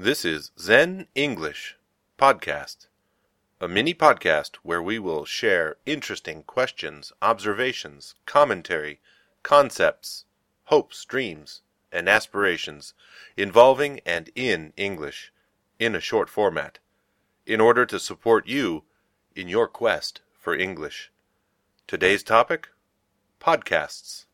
This is Zen English Podcast, a mini podcast where we will share interesting questions, observations, commentary, concepts, hopes, dreams, and aspirations involving and in English in a short format in order to support you in your quest for English. Today's topic Podcasts.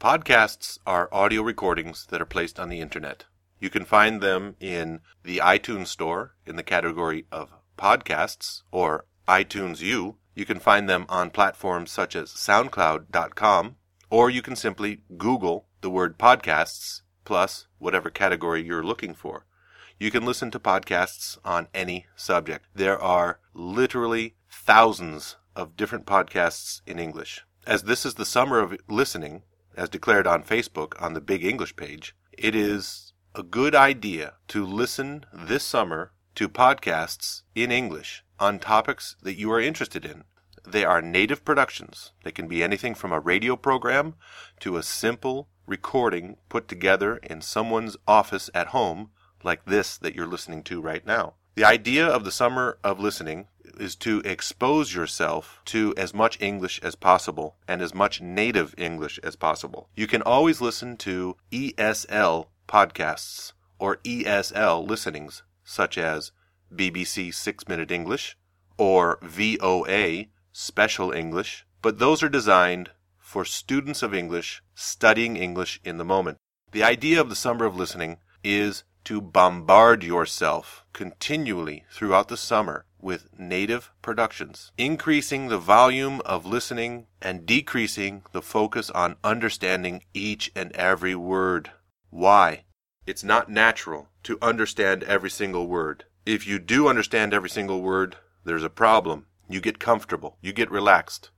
Podcasts are audio recordings that are placed on the internet. You can find them in the iTunes Store in the category of podcasts or iTunes U. You can find them on platforms such as SoundCloud.com, or you can simply Google the word podcasts plus whatever category you're looking for. You can listen to podcasts on any subject. There are literally thousands of different podcasts in English. As this is the summer of listening, as declared on Facebook on the Big English page, it is a good idea to listen this summer to podcasts in English on topics that you are interested in. They are native productions. They can be anything from a radio program to a simple recording put together in someone's office at home, like this that you're listening to right now. The idea of the summer of listening is to expose yourself to as much English as possible and as much native English as possible. You can always listen to ESL podcasts or ESL listenings, such as BBC Six Minute English or VOA Special English, but those are designed for students of English studying English in the moment. The idea of the summer of listening is to bombard yourself continually throughout the summer with native productions, increasing the volume of listening and decreasing the focus on understanding each and every word. Why? It's not natural to understand every single word. If you do understand every single word, there's a problem. You get comfortable, you get relaxed.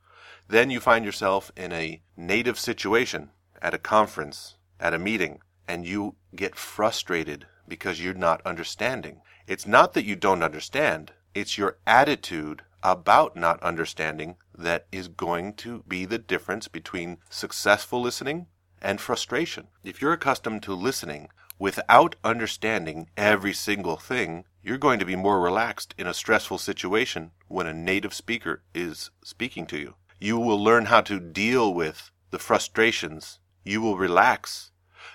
Then you find yourself in a native situation at a conference, at a meeting, and you get frustrated because you're not understanding. It's not that you don't understand, it's your attitude about not understanding that is going to be the difference between successful listening and frustration. If you're accustomed to listening without understanding every single thing, you're going to be more relaxed in a stressful situation when a native speaker is speaking to you. You will learn how to deal with the frustrations. You will relax.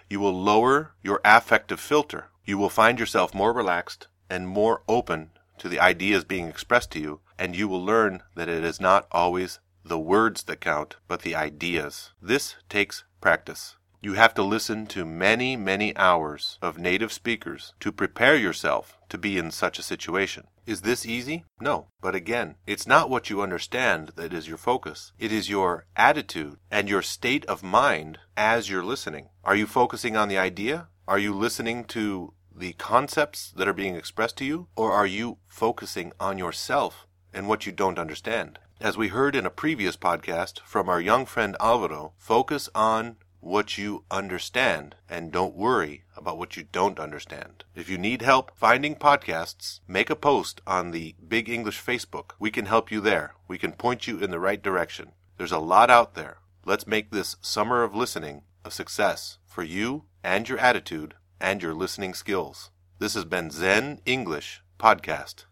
You will lower your affective filter. You will find yourself more relaxed and more open to the ideas being expressed to you, and you will learn that it is not always the words that count, but the ideas. This takes practice. You have to listen to many, many hours of native speakers to prepare yourself to be in such a situation. Is this easy? No. But again, it's not what you understand that is your focus. It is your attitude and your state of mind as you're listening. Are you focusing on the idea? Are you listening to the concepts that are being expressed to you? Or are you focusing on yourself and what you don't understand? As we heard in a previous podcast from our young friend Alvaro, focus on what you understand and don't worry about what you don't understand. If you need help finding podcasts, make a post on the Big English Facebook. We can help you there. We can point you in the right direction. There's a lot out there. Let's make this summer of listening a success for you and your attitude and your listening skills. This has been Zen English Podcast.